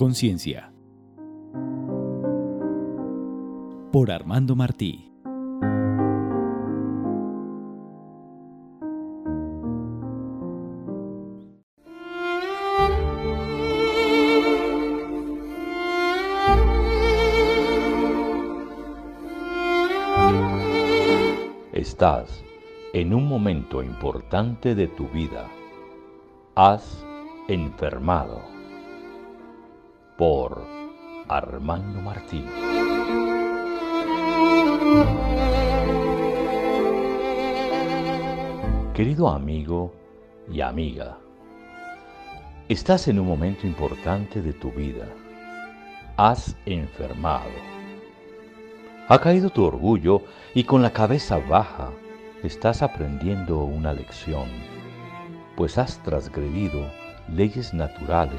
conciencia. Por Armando Martí. Estás en un momento importante de tu vida. Has enfermado. Por Armando Martín. Querido amigo y amiga, estás en un momento importante de tu vida. Has enfermado ha caído tu orgullo y con la cabeza baja estás aprendiendo una lección, pues has transgredido leyes naturales,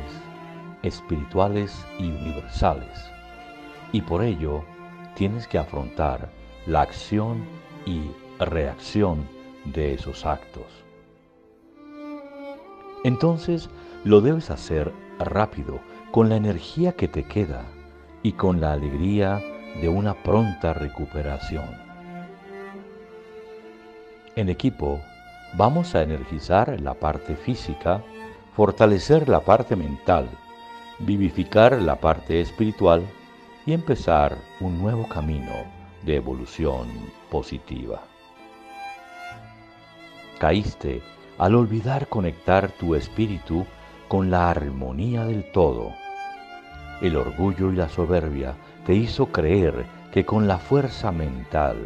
espirituales y universales, y por ello tienes que afrontar la acción y reacción de esos actos. Entonces lo debes hacer rápido, con la energía que te queda y con la alegría de una pronta recuperación. En equipo, vamos a energizar la parte física, fortalecer la parte mental, vivificar la parte espiritual y empezar un nuevo camino de evolución positiva. Caíste al olvidar conectar tu espíritu con la armonía del todo. El orgullo y la soberbia te hizo creer que con la fuerza mental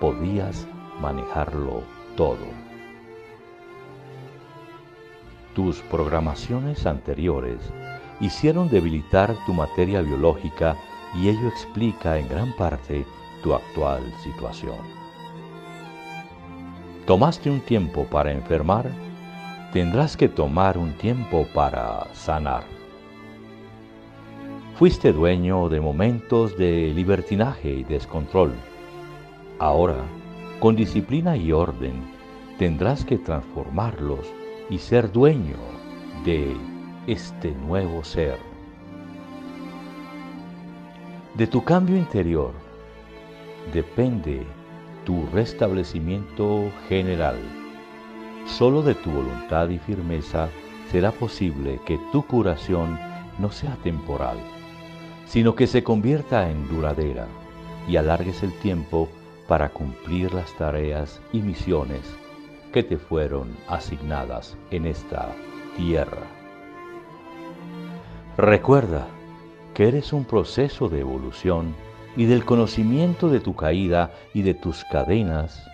podías manejarlo todo. Tus programaciones anteriores hicieron debilitar tu materia biológica y ello explica en gran parte tu actual situación. ¿Tomaste un tiempo para enfermar? Tendrás que tomar un tiempo para sanar. Fuiste dueño de momentos de libertinaje y descontrol. Ahora, con disciplina y orden, tendrás que transformarlos y ser dueño de este nuevo ser. De tu cambio interior depende tu restablecimiento general. Solo de tu voluntad y firmeza será posible que tu curación no sea temporal sino que se convierta en duradera y alargues el tiempo para cumplir las tareas y misiones que te fueron asignadas en esta tierra. Recuerda que eres un proceso de evolución y del conocimiento de tu caída y de tus cadenas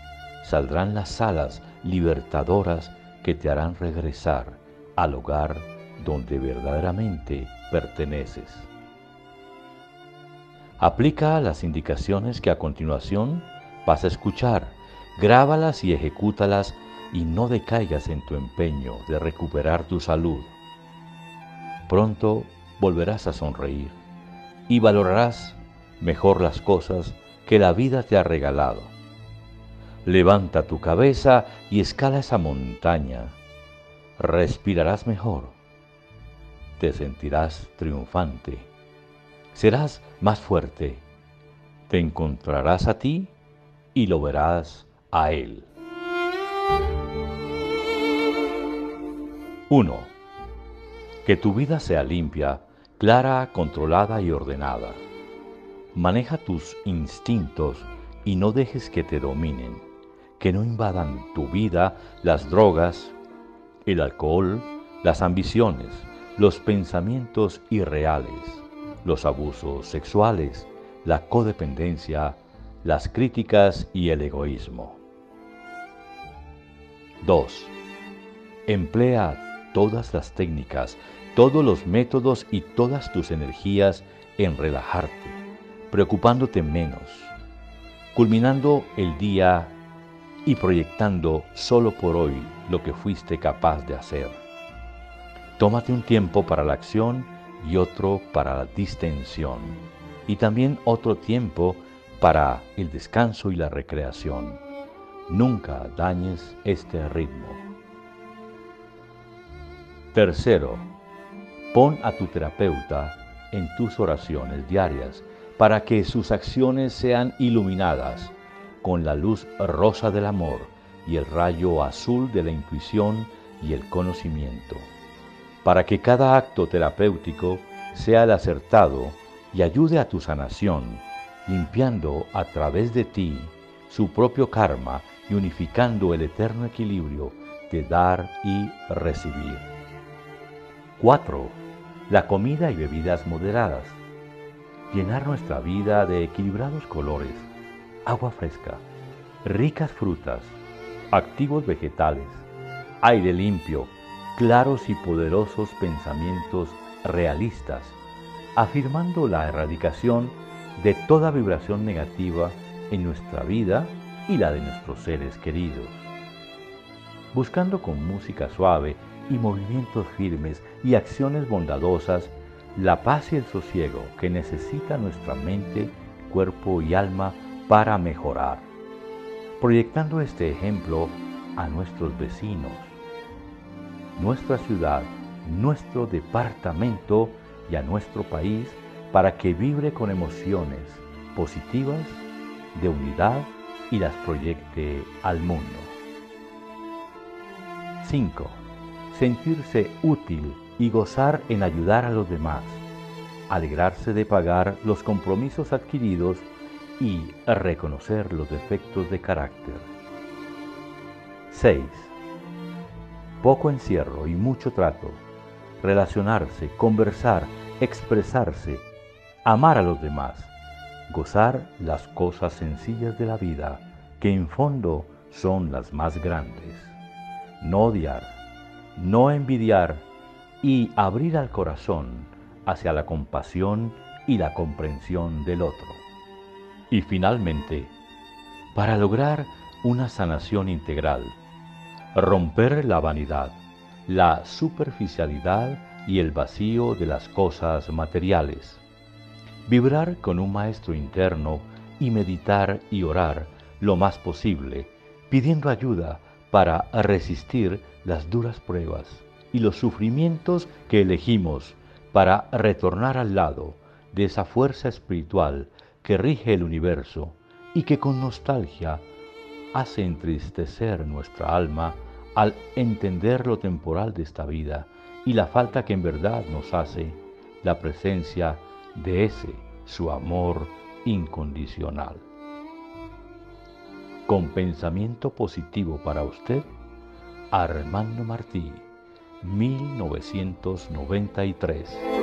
saldrán las alas libertadoras que te harán regresar al hogar donde verdaderamente perteneces. Aplica las indicaciones que a continuación vas a escuchar, grábalas y ejecútalas y no decaigas en tu empeño de recuperar tu salud. Pronto volverás a sonreír y valorarás mejor las cosas que la vida te ha regalado. Levanta tu cabeza y escala esa montaña. Respirarás mejor. Te sentirás triunfante serás más fuerte. Te encontrarás a ti y lo verás a Él. 1. Que tu vida sea limpia, clara, controlada y ordenada. Maneja tus instintos y no dejes que te dominen, que no invadan tu vida las drogas, el alcohol, las ambiciones, los pensamientos irreales los abusos sexuales, la codependencia, las críticas y el egoísmo. 2. Emplea todas las técnicas, todos los métodos y todas tus energías en relajarte, preocupándote menos, culminando el día y proyectando solo por hoy lo que fuiste capaz de hacer. Tómate un tiempo para la acción y otro para la distensión, y también otro tiempo para el descanso y la recreación. Nunca dañes este ritmo. Tercero, pon a tu terapeuta en tus oraciones diarias para que sus acciones sean iluminadas con la luz rosa del amor y el rayo azul de la intuición y el conocimiento, para que cada acto terapéutico sea el acertado y ayude a tu sanación, limpiando a través de ti su propio karma y unificando el eterno equilibrio de dar y recibir. 4. La comida y bebidas moderadas. Llenar nuestra vida de equilibrados colores, agua fresca, ricas frutas, activos vegetales, aire limpio, claros y poderosos pensamientos realistas, afirmando la erradicación de toda vibración negativa en nuestra vida y la de nuestros seres queridos. Buscando con música suave y movimientos firmes y acciones bondadosas la paz y el sosiego que necesita nuestra mente, cuerpo y alma para mejorar. Proyectando este ejemplo a nuestros vecinos, nuestra ciudad, nuestro departamento y a nuestro país para que vibre con emociones positivas de unidad y las proyecte al mundo. 5. Sentirse útil y gozar en ayudar a los demás, alegrarse de pagar los compromisos adquiridos y reconocer los defectos de carácter. 6. Poco encierro y mucho trato, relacionarse, conversar, expresarse, amar a los demás, gozar las cosas sencillas de la vida, que en fondo son las más grandes. No odiar, no envidiar y abrir al corazón hacia la compasión y la comprensión del otro. Y finalmente, para lograr una sanación integral, romper la vanidad, la superficialidad y el vacío de las cosas materiales, vibrar con un maestro interno y meditar y orar lo más posible, pidiendo ayuda para resistir las duras pruebas y los sufrimientos que elegimos para retornar al lado de esa fuerza espiritual que rige el universo y que con nostalgia hace entristecer nuestra alma al entender lo temporal de esta vida y la falta que en verdad nos hace la presencia de ese su amor incondicional. Con pensamiento positivo para usted, Armando Martí, 1993.